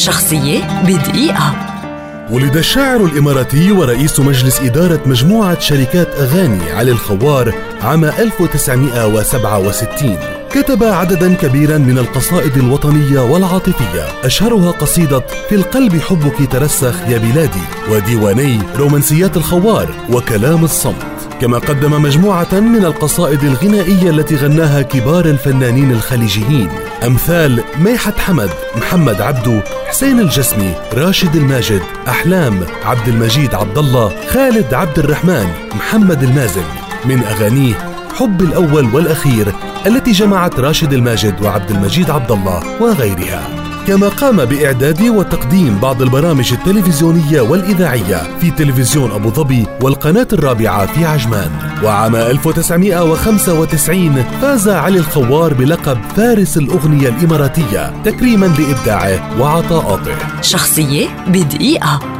شخصية بدقيقة. ولد الشاعر الإماراتي ورئيس مجلس إدارة مجموعة شركات أغاني علي الخوار عام 1967 كتب عددا كبيرا من القصائد الوطنية والعاطفية. أشهرها قصيدة في القلب حبك ترسخ يا بلادي وديواني رومانسيات الخوار وكلام الصمت. كما قدم مجموعة من القصائد الغنائية التي غناها كبار الفنانين الخليجيين. أمثال ميحة حمد محمد عبدو حسين الجسمي راشد الماجد أحلام عبد المجيد عبد الله خالد عبد الرحمن محمد المازن. من أغانيه حب الأول والأخير التي جمعت راشد الماجد وعبد المجيد عبد الله وغيرها. كما قام بإعداد وتقديم بعض البرامج التلفزيونية والإذاعية في تلفزيون أبو ظبي والقناة الرابعة في عجمان. وعام 1995 فاز علي الخوار بلقب فارس الأغنية الإماراتية تكريما لإبداعه وعطاءاته. شخصية بدقيقة.